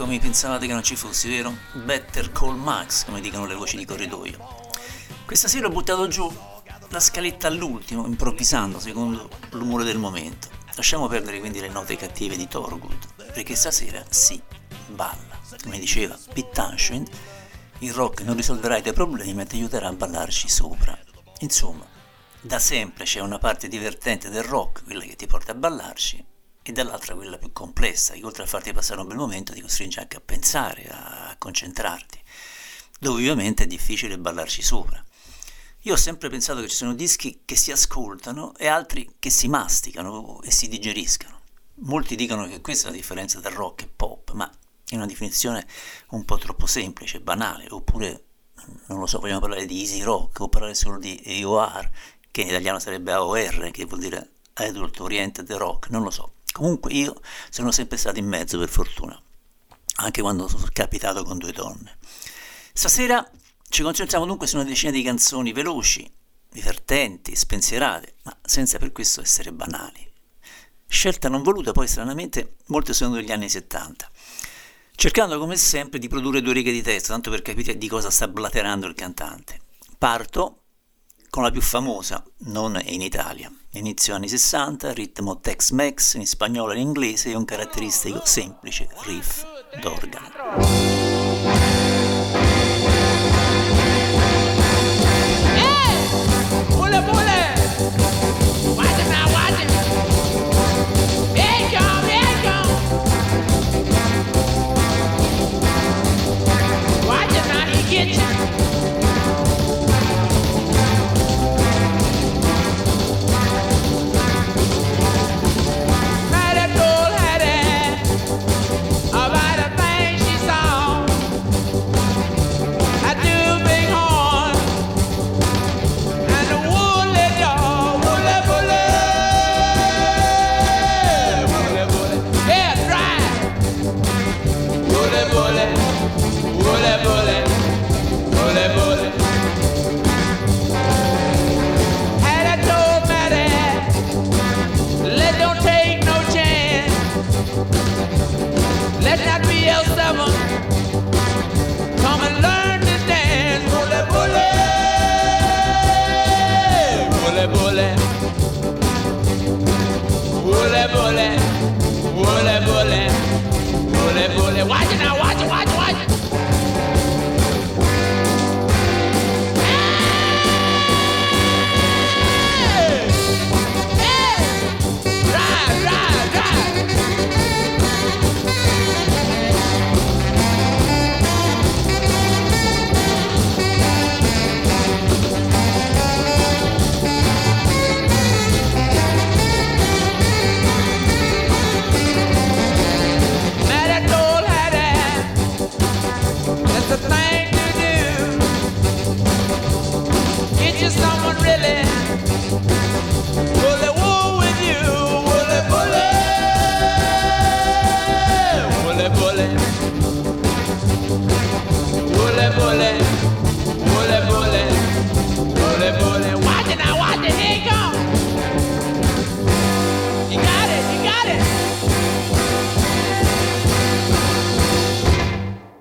Eccomi, eccomi, pensavate che non ci fossi, vero? Better Call Max, come dicono le voci di corridoio. Questa sera ho buttato giù la scaletta all'ultimo, improvvisando, secondo l'umore del momento. Lasciamo perdere quindi le note cattive di Thorgood, perché stasera si balla. Come diceva Pete Townshend, il rock non risolverà i tuoi problemi, ma ti aiuterà a ballarci sopra. Insomma, da sempre c'è una parte divertente del rock, quella che ti porta a ballarci, e dall'altra quella più complessa, che oltre a farti passare un bel momento ti costringe anche a pensare, a concentrarti, dove ovviamente è difficile ballarci sopra. Io ho sempre pensato che ci sono dischi che si ascoltano e altri che si masticano e si digeriscono. Molti dicono che questa è la differenza tra rock e pop, ma è una definizione un po' troppo semplice, banale, oppure, non lo so, vogliamo parlare di easy rock o parlare solo di AOR, che in italiano sarebbe AOR, che vuol dire Adult Oriented Rock, non lo so. Comunque io sono sempre stato in mezzo per fortuna, anche quando sono capitato con due donne. Stasera ci concentriamo dunque su una decina di canzoni veloci, divertenti, spensierate, ma senza per questo essere banali. Scelta non voluta poi stranamente, molte sono degli anni 70 cercando come sempre di produrre due righe di testo, tanto per capire di cosa sta blaterando il cantante. Parto con la più famosa, non in Italia. Inizio anni 60, ritmo Tex-Mex in spagnolo e in inglese e un caratteristico semplice riff d'organo.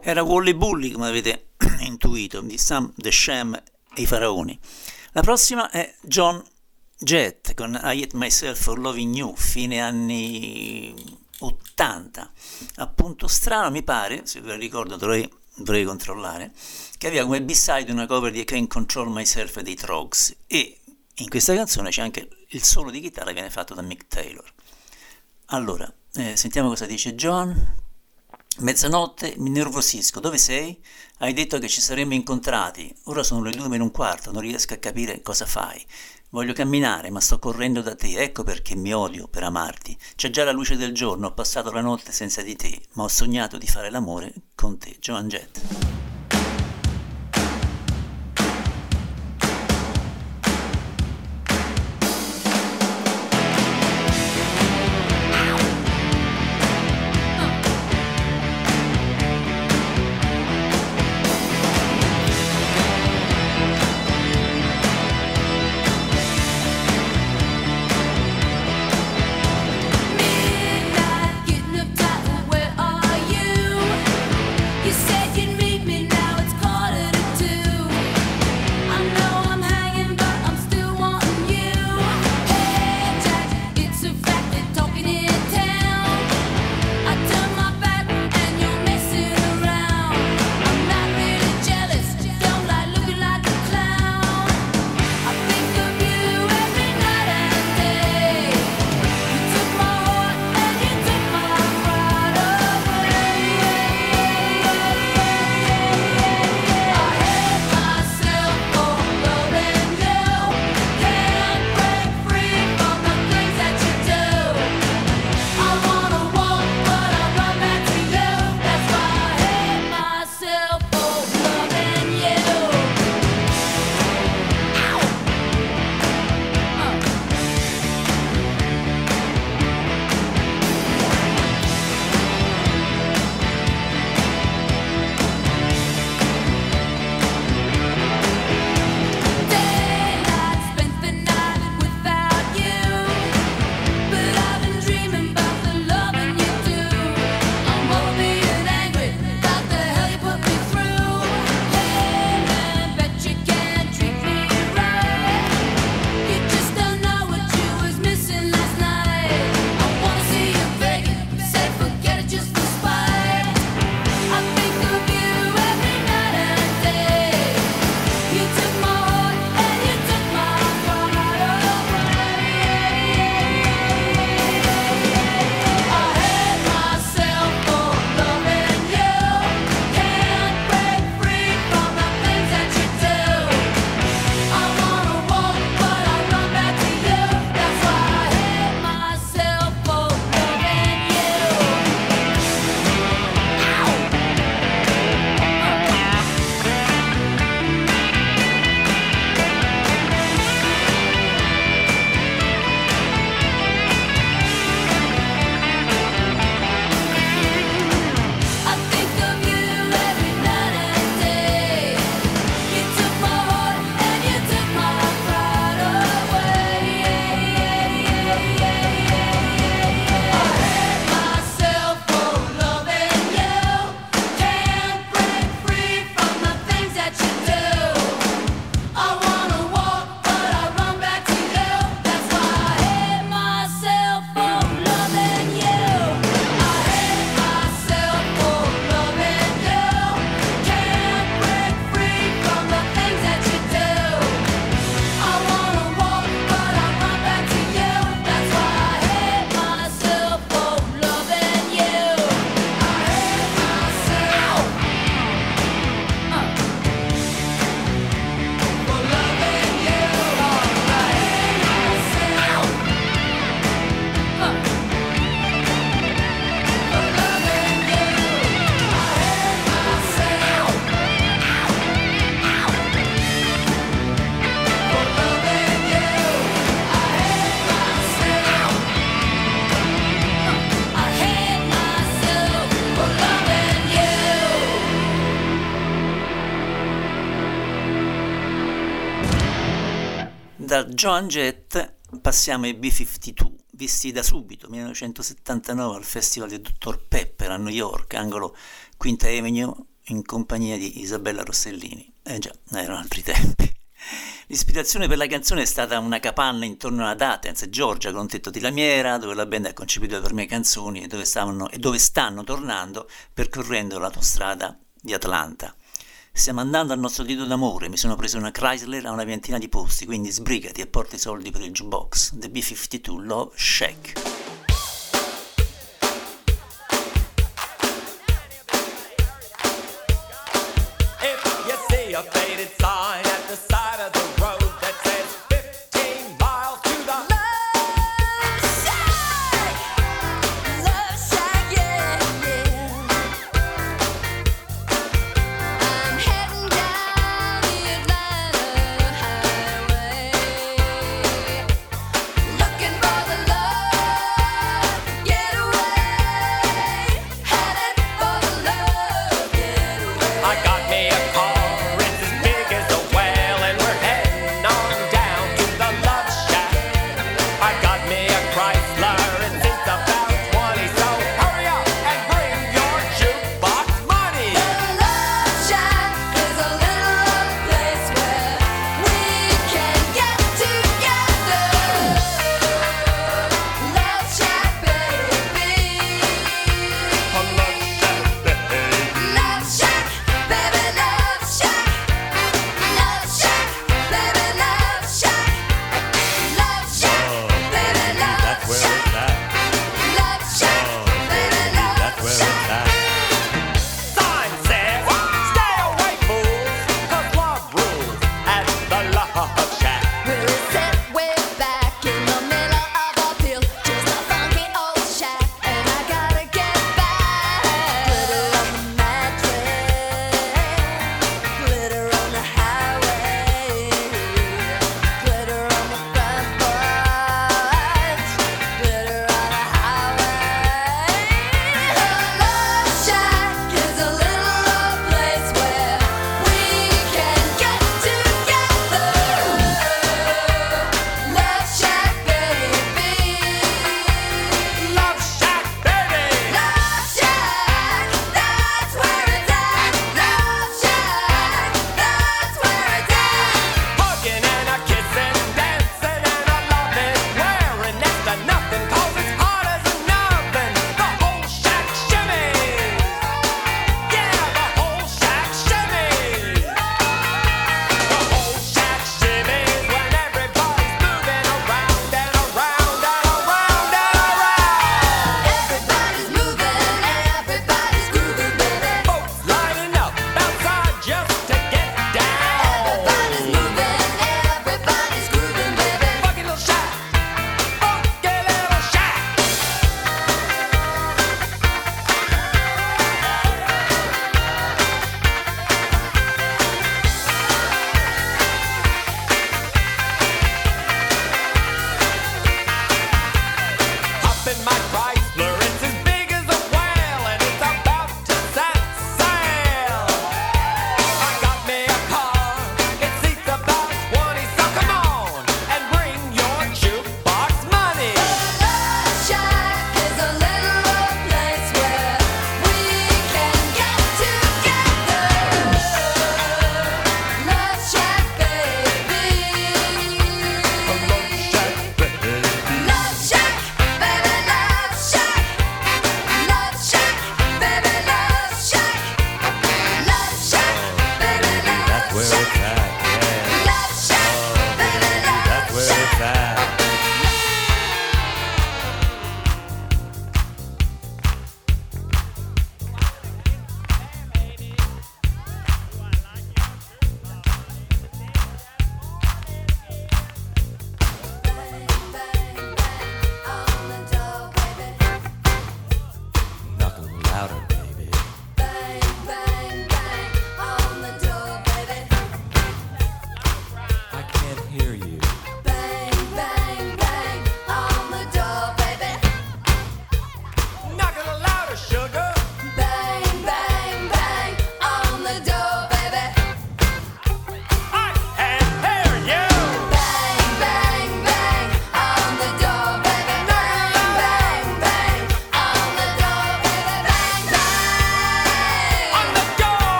Era Wally Bully, come avete intuito, di Sam The Sham e i Faraoni. La prossima è John Jett con I Hate Myself for Loving You, fine anni 80. Appunto strano mi pare, se ve lo ricordo dovrei, dovrei controllare, che aveva come B-side una cover di I Can't Control Myself dei Trogs e in questa canzone c'è anche il solo di chitarra che viene fatto da Mick Taylor. Allora, eh, sentiamo cosa dice John. Mezzanotte mi nervosisco, dove sei? Hai detto che ci saremmo incontrati, ora sono le due meno un quarto, non riesco a capire cosa fai. Voglio camminare, ma sto correndo da te, ecco perché mi odio per amarti. C'è già la luce del giorno, ho passato la notte senza di te, ma ho sognato di fare l'amore con te, Joan Jett. Joan Jett passiamo ai B-52, visti da subito, 1979 al Festival del Dr. Pepper a New York, angolo Quinta Avenue, in compagnia di Isabella Rossellini. Eh già, erano altri tempi. L'ispirazione per la canzone è stata una capanna intorno ad Athens, Georgia, con un tetto di lamiera, dove la band ha concepito per me canzoni e dove, stavano, e dove stanno tornando percorrendo l'autostrada di Atlanta. Stiamo andando al nostro dito d'amore, mi sono preso una Chrysler a una ventina di posti, quindi sbrigati e porta i soldi per il jukebox. The B-52 Love Shack.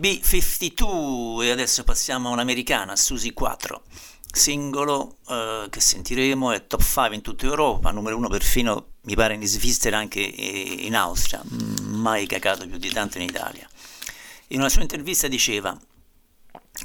B52 e adesso passiamo a un'americana, Susie 4. Singolo eh, che sentiremo è top 5 in tutta Europa, numero 1 perfino mi pare in Svizzera anche in Austria, mai cacato più di tanto in Italia. In una sua intervista diceva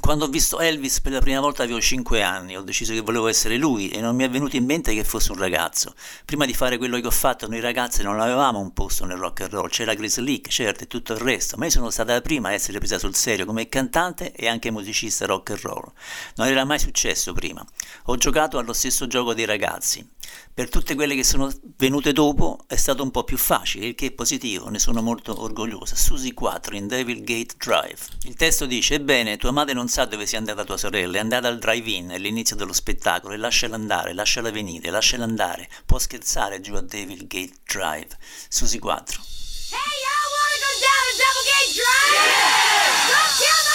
quando ho visto Elvis per la prima volta avevo 5 anni, ho deciso che volevo essere lui e non mi è venuto in mente che fosse un ragazzo. Prima di fare quello che ho fatto, noi ragazzi non avevamo un posto nel rock and roll, c'era Grace Leak, certo, e tutto il resto, ma io sono stata la prima a essere presa sul serio come cantante e anche musicista rock and roll. Non era mai successo prima. Ho giocato allo stesso gioco dei ragazzi, per tutte quelle che sono venute dopo è stato un po' più facile, il che è positivo, ne sono molto orgogliosa. Susie 4 in Devil Gate Drive. Il testo dice: Ebbene, tua madre non sa dove sia andata tua sorella, è andata al drive-in, all'inizio dello spettacolo, e lasciala andare, lasciala venire, lasciala andare. Può scherzare giù a Devil Gate Drive. Susie 4. Hey, y'all wanna go down to Devil Gate Drive? Yeah! Go kill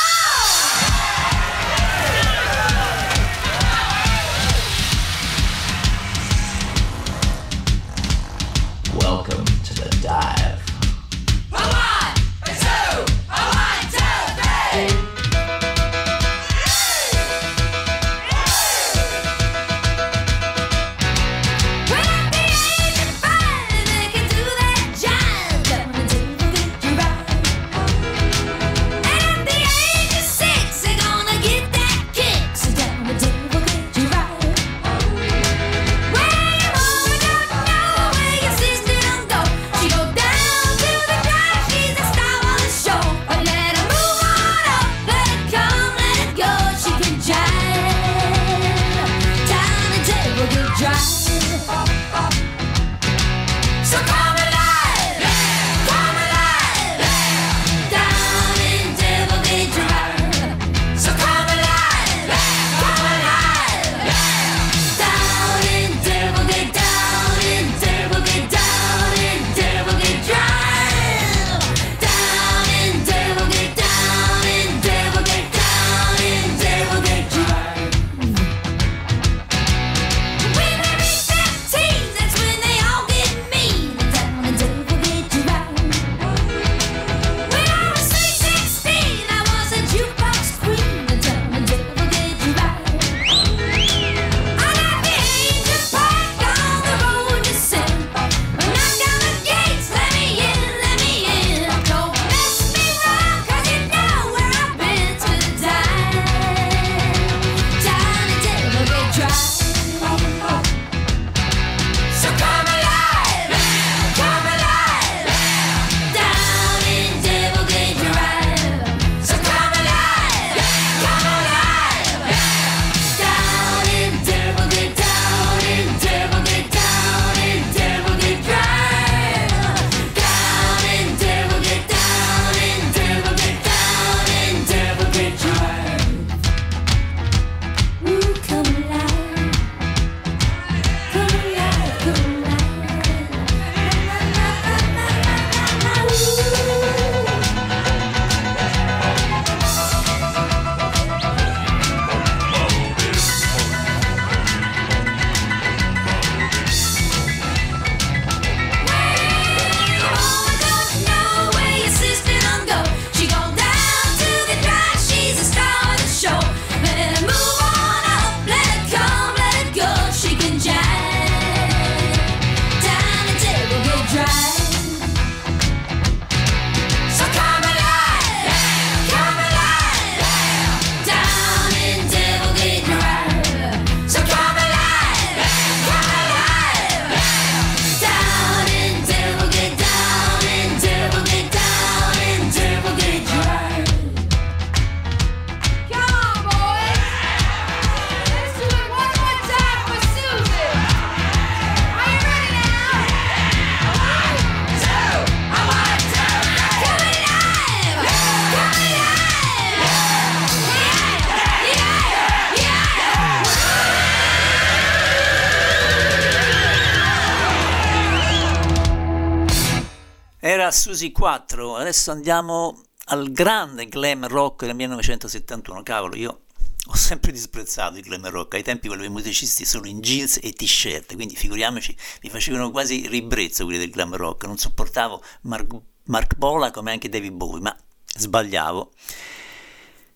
Fusi 4, adesso andiamo al grande glam rock del 1971, cavolo, io ho sempre disprezzato il glam rock, ai tempi volevo i musicisti solo in jeans e t-shirt, quindi figuriamoci, mi facevano quasi ribrezzo quelli del glam rock, non sopportavo Mark, Mark Bola come anche David Bowie, ma sbagliavo.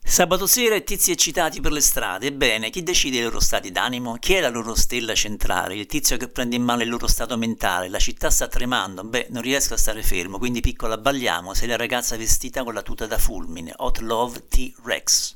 Sabato sera tizi eccitati per le strade. Ebbene, chi decide i loro stati d'animo? Chi è la loro stella centrale? Il tizio che prende in mano il loro stato mentale? La città sta tremando? Beh, non riesco a stare fermo, quindi piccola balliamo. Sei la ragazza vestita con la tuta da fulmine. Hot Love T-Rex.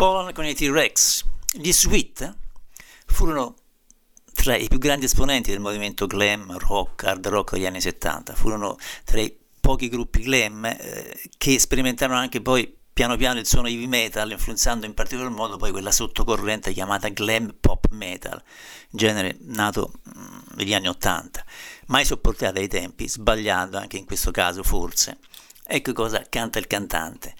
Bolan con i T-Rex. Gli Sweet furono tra i più grandi esponenti del movimento glam, rock, hard rock degli anni 70. Furono tra i pochi gruppi glam eh, che sperimentarono anche poi piano piano il suono heavy metal, influenzando in particolar modo poi quella sottocorrente chiamata glam pop metal, genere nato mm, negli anni 80, mai sopportato ai tempi, sbagliando anche in questo caso forse. Ecco cosa canta il cantante.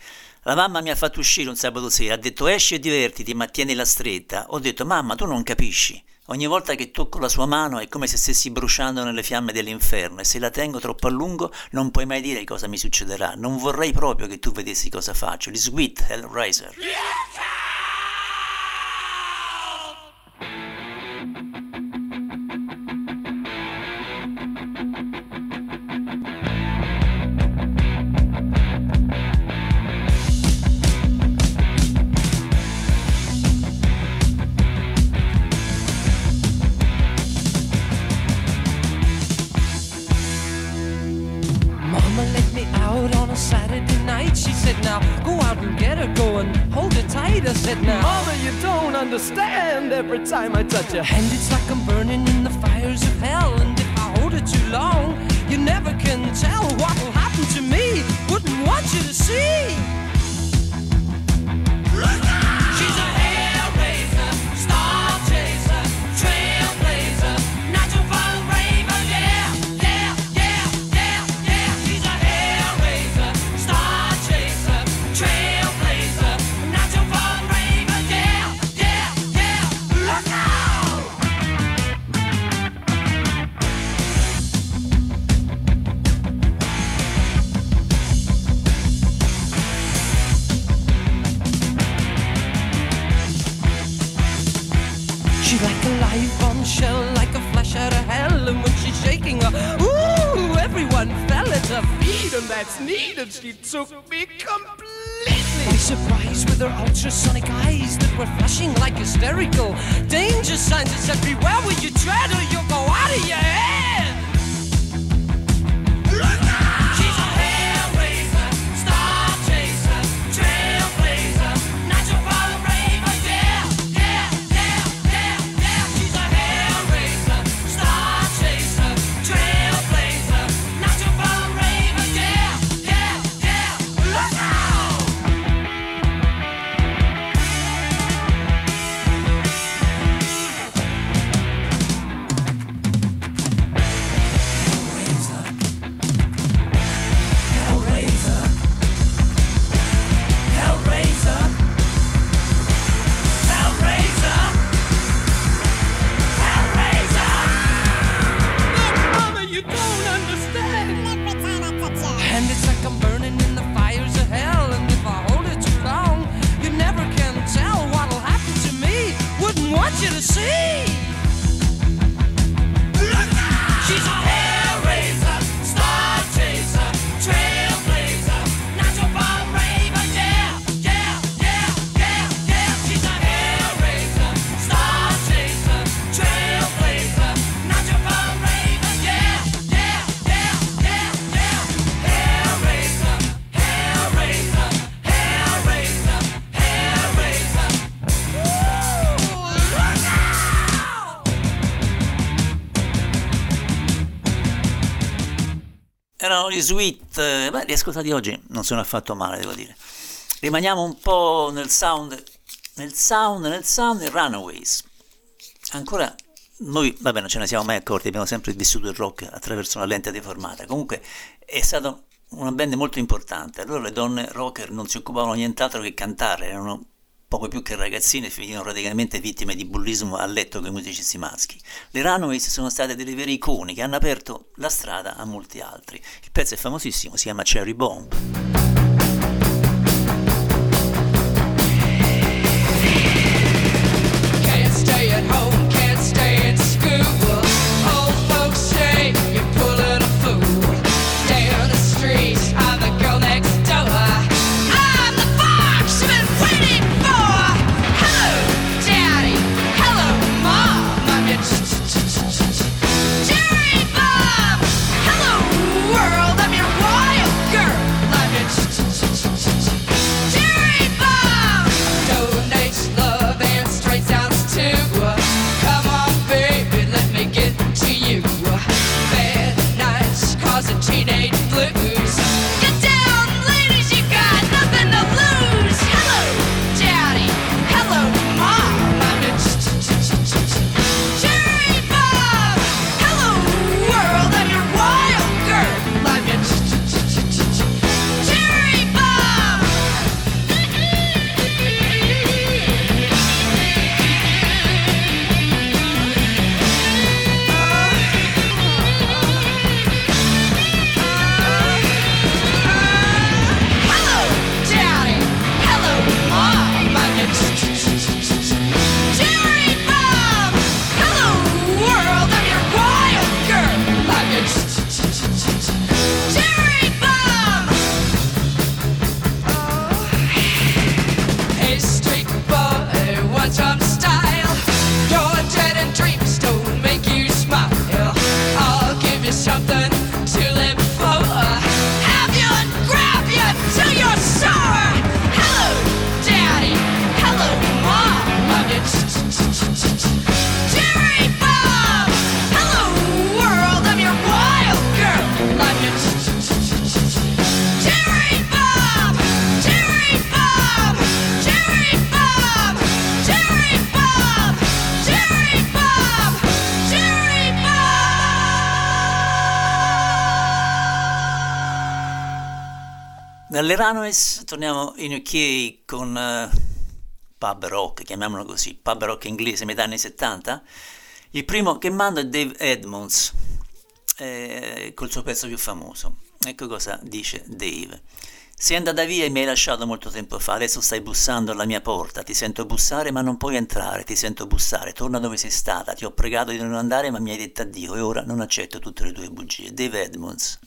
La mamma mi ha fatto uscire un sabato sera, ha detto esci e divertiti, ma tienila stretta. Ho detto mamma, tu non capisci. Ogni volta che tocco la sua mano è come se stessi bruciando nelle fiamme dell'inferno e se la tengo troppo a lungo non puoi mai dire cosa mi succederà. Non vorrei proprio che tu vedessi cosa faccio. Gli Sweet Hellraiser. Mama Now go out and get her, go and hold her tight. I said, Now, Mama, you don't understand. Every time I touch your hand, and it's like I'm burning in the fires of hell. And if I hold her too long, you never can tell what will happen to me. Wouldn't want you to see. Neat, and she took me completely. By surprise with her ultrasonic eyes that were flashing like hysterical danger signs that said, Beware when you tread or you'll go out of your head. Sweet, eh, beh, li ascoltati oggi non sono affatto male, devo dire. Rimaniamo un po' nel sound, nel sound, nel sound, i Runaways. Ancora, noi, vabbè, non ce ne siamo mai accorti, abbiamo sempre vissuto il rock attraverso una lente deformata. Comunque, è stata una band molto importante. Allora le donne rocker non si occupavano nient'altro che cantare, erano poco più che ragazzine finivano praticamente vittime di bullismo a letto con i musicisti maschi. Le Runaways sono state delle vere icone che hanno aperto la strada a molti altri. Il pezzo è famosissimo, si chiama Cherry Bomb. Runaways torniamo in UK con eh, pub rock, chiamiamolo così, pub rock inglese metà anni 70. Il primo che mando è Dave Edmonds, eh, col suo pezzo più famoso. Ecco cosa dice Dave. Sei andata via e mi hai lasciato molto tempo fa, adesso stai bussando alla mia porta, ti sento bussare ma non puoi entrare, ti sento bussare, torna dove sei stata, ti ho pregato di non andare ma mi hai detto addio e ora non accetto tutte le tue bugie. Dave Edmonds.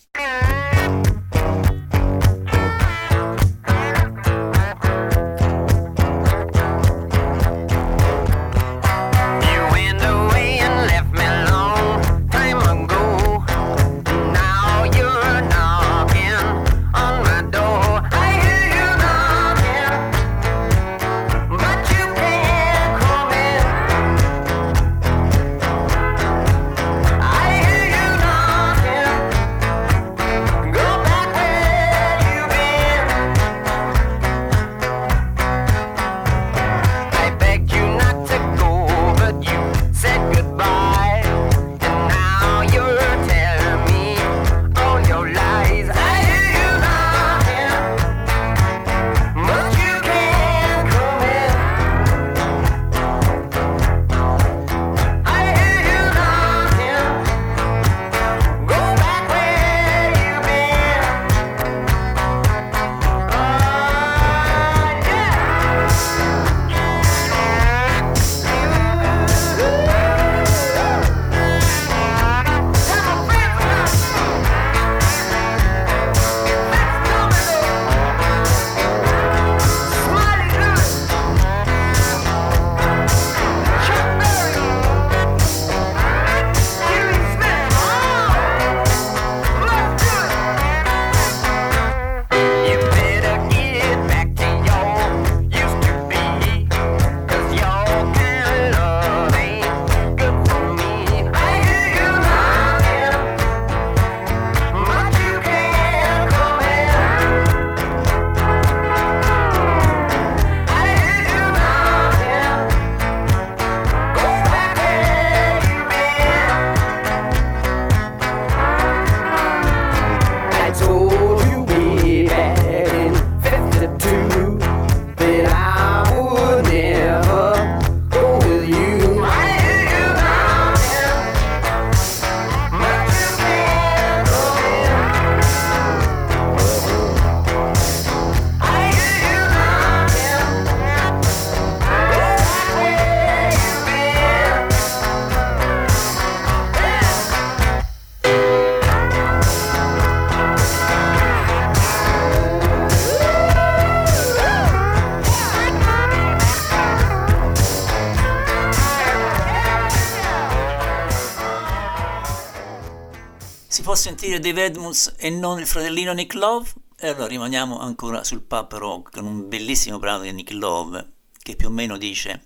Sentire Dave Edmonds e non il fratellino Nick Love? E allora rimaniamo ancora sul pub rock con un bellissimo brano di Nick Love che più o meno dice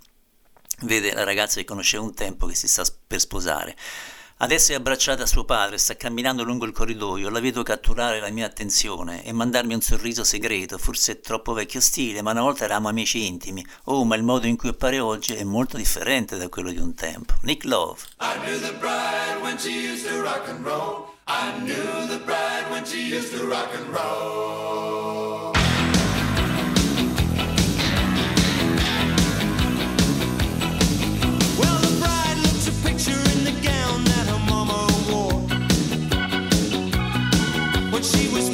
vede la ragazza che conosceva un tempo che si sta per sposare. Adesso è abbracciata a suo padre, sta camminando lungo il corridoio, la vedo catturare la mia attenzione e mandarmi un sorriso segreto, forse troppo vecchio stile, ma una volta eravamo amici intimi. Oh, ma il modo in cui appare oggi è molto differente da quello di un tempo. Nick Love. I knew the bride when she used to rock and roll. I knew the bride when she used to rock and roll. Well, the bride looks a picture in the gown that her mama wore when she was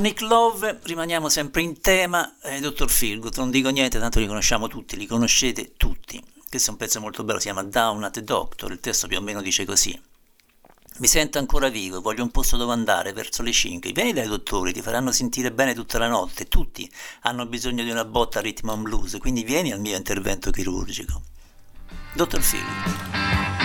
Nick Love rimaniamo sempre in tema, eh, Dr. Philgood, non dico niente, tanto li conosciamo tutti, li conoscete tutti. Questo è un pezzo molto bello, si chiama Down at the Doctor, il testo più o meno dice così. Mi sento ancora vivo, voglio un posto dove andare, verso le 5. Vieni dai dottori, ti faranno sentire bene tutta la notte. Tutti hanno bisogno di una botta a and blues, quindi vieni al mio intervento chirurgico. Dottor Phil.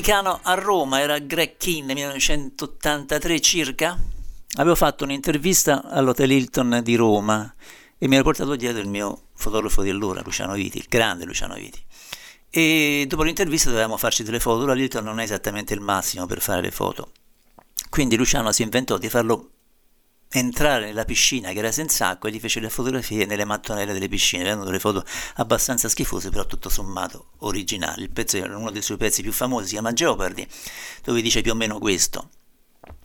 Americano a Roma, era Greg Keane, 1983 circa. Avevo fatto un'intervista all'Hotel Hilton di Roma e mi ero portato dietro il mio fotografo di allora, Luciano Viti, il grande Luciano Viti. E dopo l'intervista dovevamo farci delle foto, l'Hotel Hilton non è esattamente il massimo per fare le foto. Quindi Luciano si inventò di farlo entrare nella piscina che era senza acqua e gli fece le fotografie nelle mattonelle delle piscine. Erano delle foto abbastanza schifose, però tutto sommato originali. Pezzo uno dei suoi pezzi più famosi, si chiama Jeopardy, dove dice più o meno questo.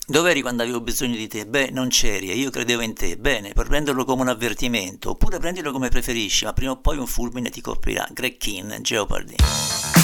Dov'eri quando avevo bisogno di te? Beh, non c'eri e io credevo in te. Bene, puoi prenderlo come un avvertimento, oppure prendilo come preferisci, ma prima o poi un fulmine ti coprirà. Greg Keane, Jeopardy.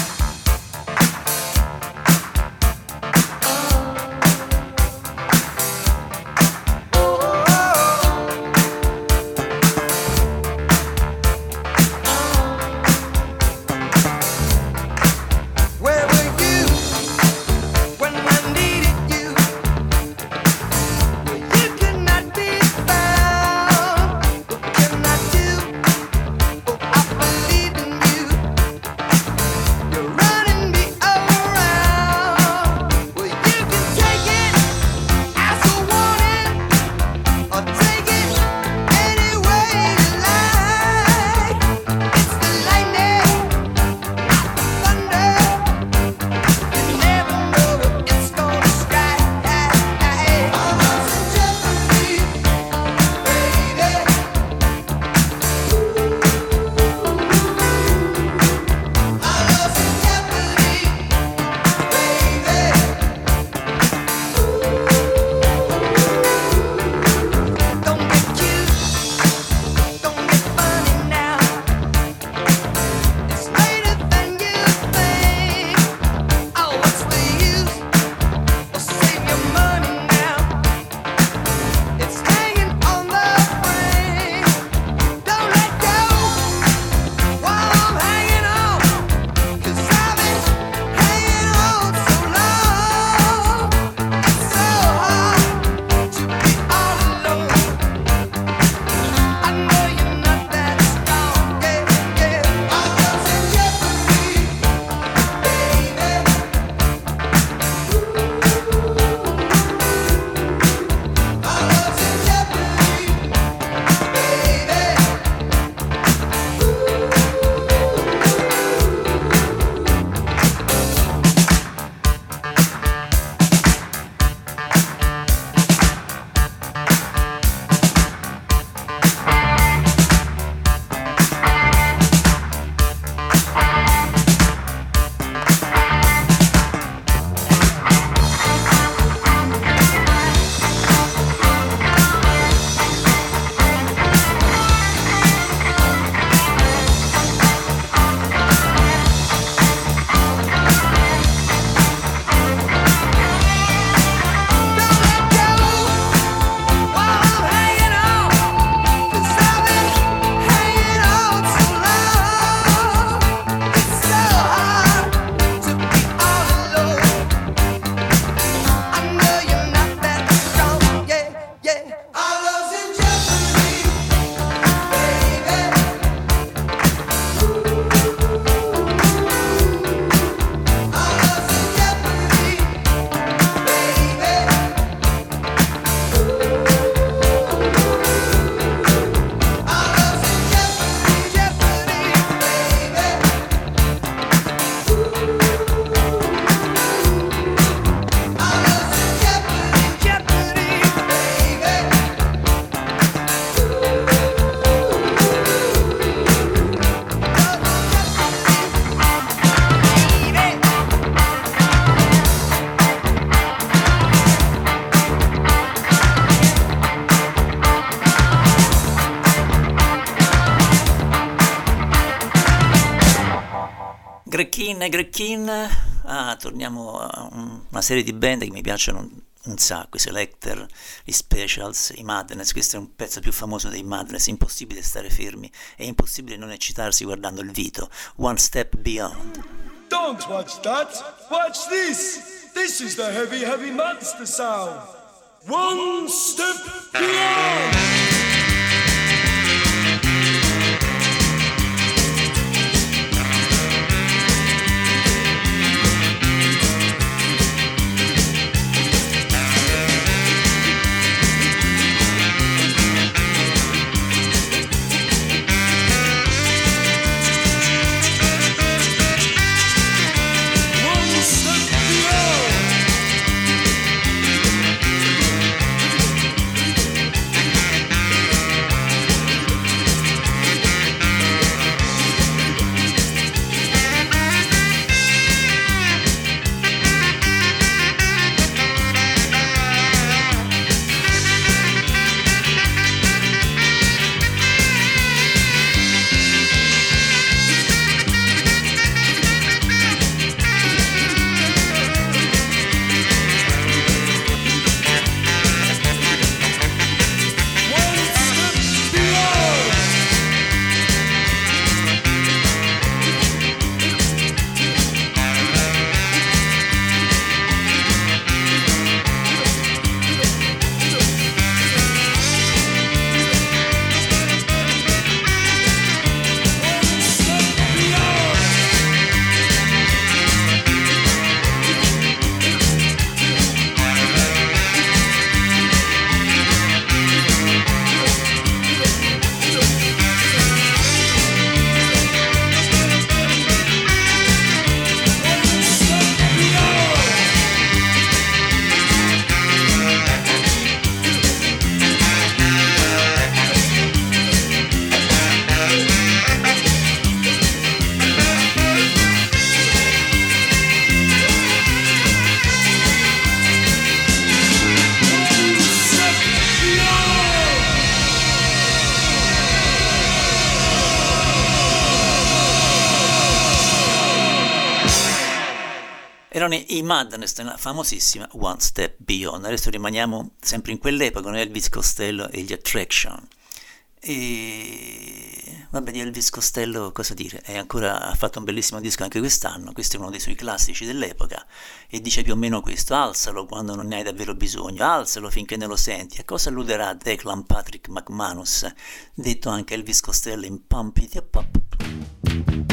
Greg Kinn, ah, torniamo a un- una serie di band che mi piacciono un, un sacco, i Selector, i Specials, i Madness, questo è un pezzo più famoso dei Madness, impossibile stare fermi, è impossibile non eccitarsi guardando il Vito, One Step Beyond. Don't watch that. Watch this. This is the heavy, heavy monster sound. One step beyond. I Madness, una famosissima One Step Beyond. Adesso rimaniamo sempre in quell'epoca con Elvis Costello e gli Attraction. E vabbè, di Elvis Costello cosa dire? È ancora, ha fatto un bellissimo disco anche quest'anno, questo è uno dei suoi classici dell'epoca e dice più o meno questo, alzalo quando non ne hai davvero bisogno, alzalo finché ne lo senti. A cosa alluderà Declan Patrick McManus, detto anche Elvis Costello in Pump It Up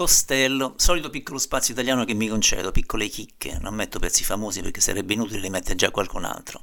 Costello, solito piccolo spazio italiano che mi concedo, piccole chicche, non metto pezzi famosi perché sarebbe inutile, li mette già qualcun altro.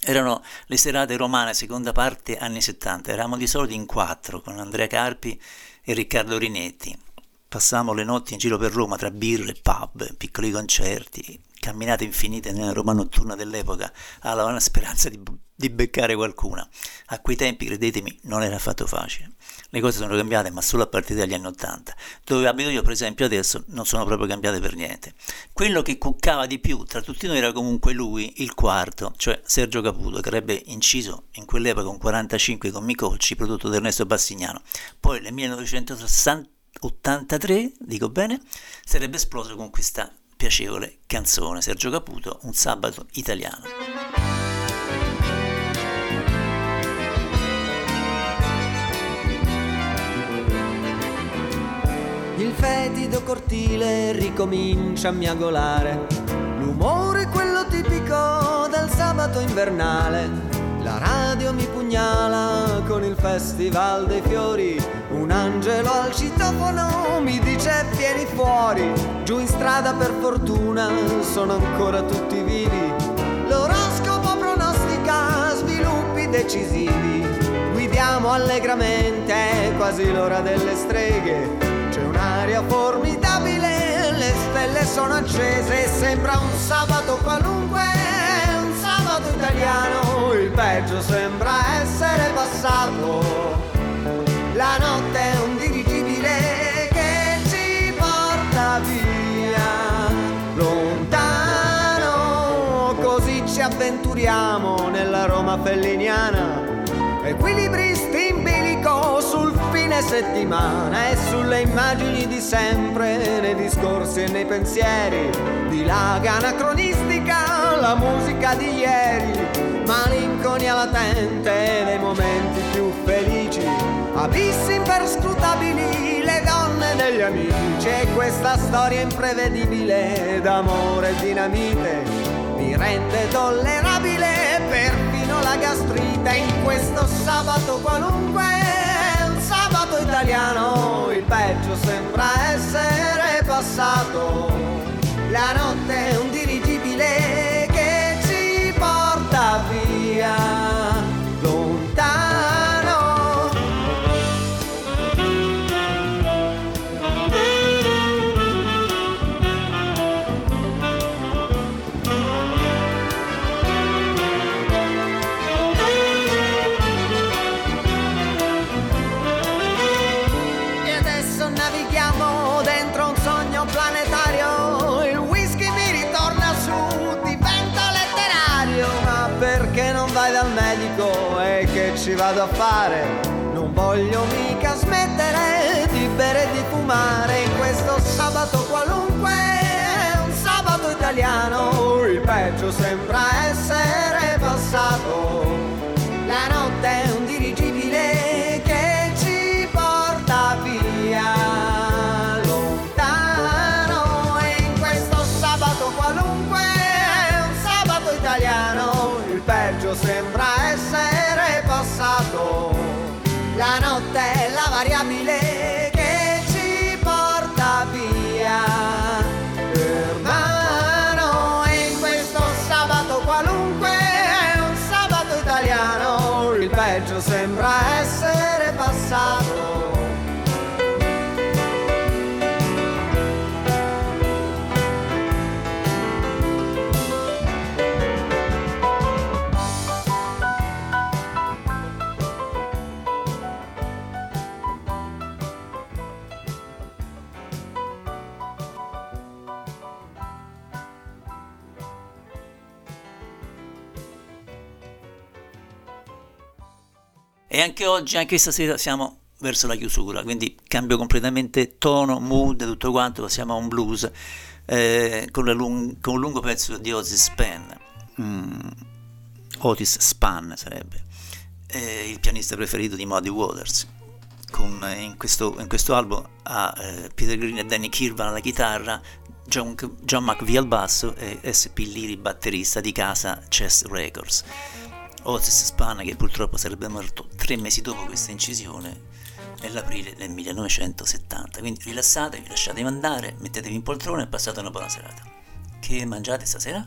Erano le serate romane, seconda parte, anni 70. Eravamo di solito in quattro con Andrea Carpi e Riccardo Rinetti. Passavamo le notti in giro per Roma tra birre, pub, piccoli concerti, camminate infinite nella Roma notturna dell'epoca, alla vana speranza di, di beccare qualcuna. A quei tempi, credetemi, non era affatto facile. Le cose sono cambiate, ma solo a partire dagli anni Ottanta. Dove abito io, per esempio, adesso non sono proprio cambiate per niente. Quello che cuccava di più tra tutti noi era comunque lui, il quarto, cioè Sergio Caputo, che avrebbe inciso in quell'epoca un 45 con Micocci, prodotto da Ernesto Bassignano. Poi nel 1983, dico bene, sarebbe esploso con questa piacevole canzone Sergio Caputo, un sabato italiano. Il fetido cortile ricomincia a miagolare. L'umore quello tipico del sabato invernale. La radio mi pugnala con il festival dei fiori. Un angelo al citofono mi dice vieni fuori. Giù in strada per fortuna sono ancora tutti vivi. L'oroscopo pronostica sviluppi decisivi. Guidiamo allegramente, è quasi l'ora delle streghe. C'è un'aria formidabile, le stelle sono accese, sembra un sabato qualunque, italiano, il peggio sembra essere passato. La notte è un dirigibile che ci porta via lontano, così ci avventuriamo nella Roma felliniana. Sul fine settimana e sulle immagini di sempre, nei discorsi e nei pensieri, dilaga anacronistica la musica di ieri, malinconia latente dei momenti più felici, abissi imperscrutabili, le donne degli amici e questa storia imprevedibile d'amore e dinamite mi rende tollerabile perfino la gastrite in questo sabato qualunque un sabato italiano il peggio sembra essere passato. La notte vado a fare? Non voglio mica smettere di bere e di fumare questo sabato qualunque. Un sabato italiano, il peggio sembra E anche oggi, anche stasera, siamo verso la chiusura, quindi cambio completamente tono, mood, tutto quanto, passiamo a un blues eh, con, lung- con un lungo pezzo di Otis Spann, Mm, Otis Spann sarebbe, eh, il pianista preferito di Muddy Waters. Con, eh, in, questo, in questo album ha eh, Peter Green e Danny Kirvan alla chitarra, John, John McVie al basso e SP Liri batterista di casa Chess Records. Otis Spann che purtroppo sarebbe morto tre mesi dopo questa incisione nell'aprile del 1970. Quindi rilassatevi, lasciatevi andare, mettetevi in poltrona e passate una buona serata. Che mangiate stasera?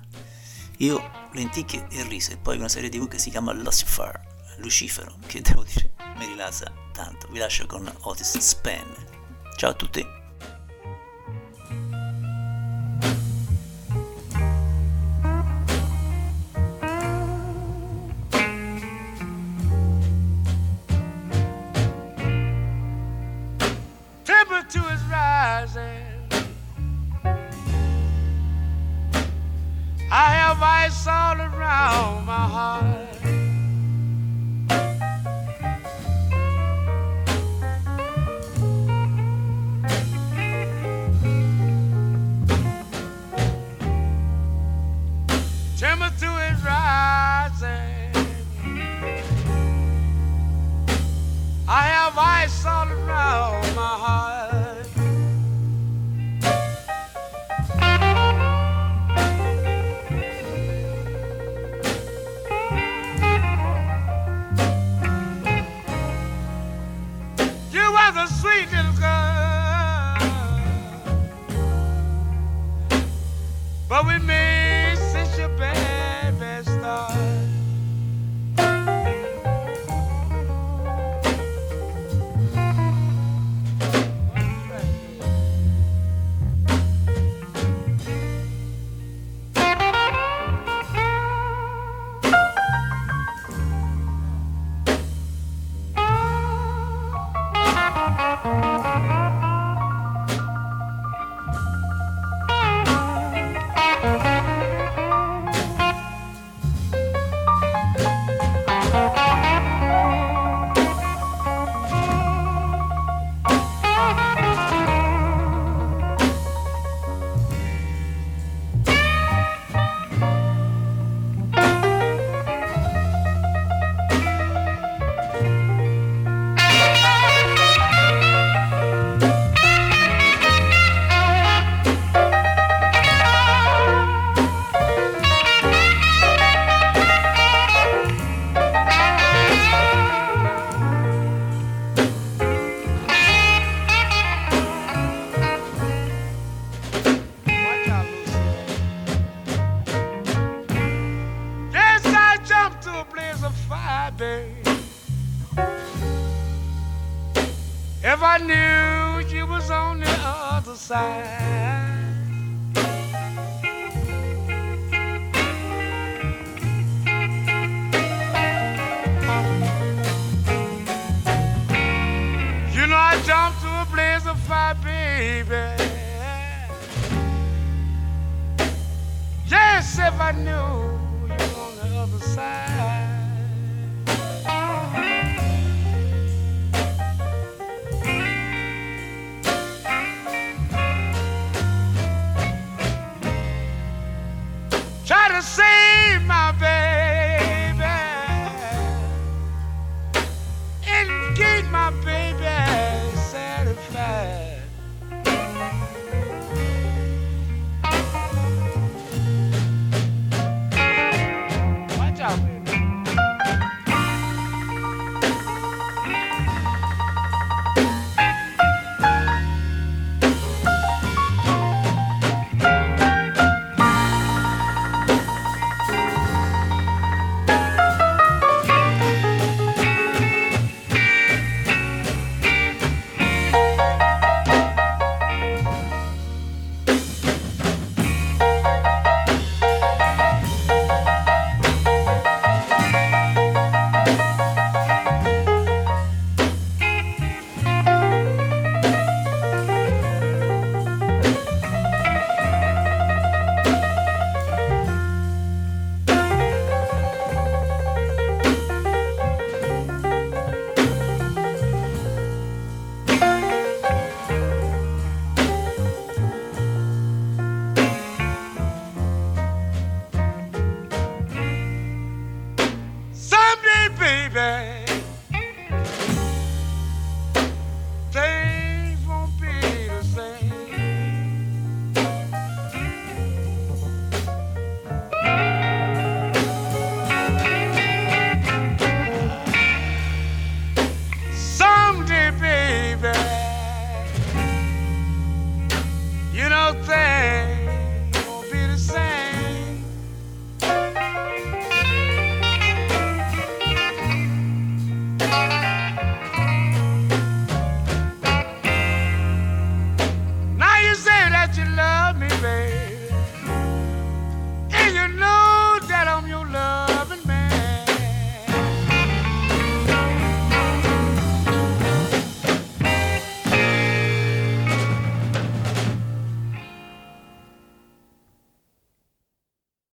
Io lenticchie e riso e poi una serie tv che si chiama Lucifer, Lucifero, che devo dire mi rilassa tanto. Vi lascio con Otis Span. Ciao a tutti. My heart. Temperature is rising. I have ice all around my heart.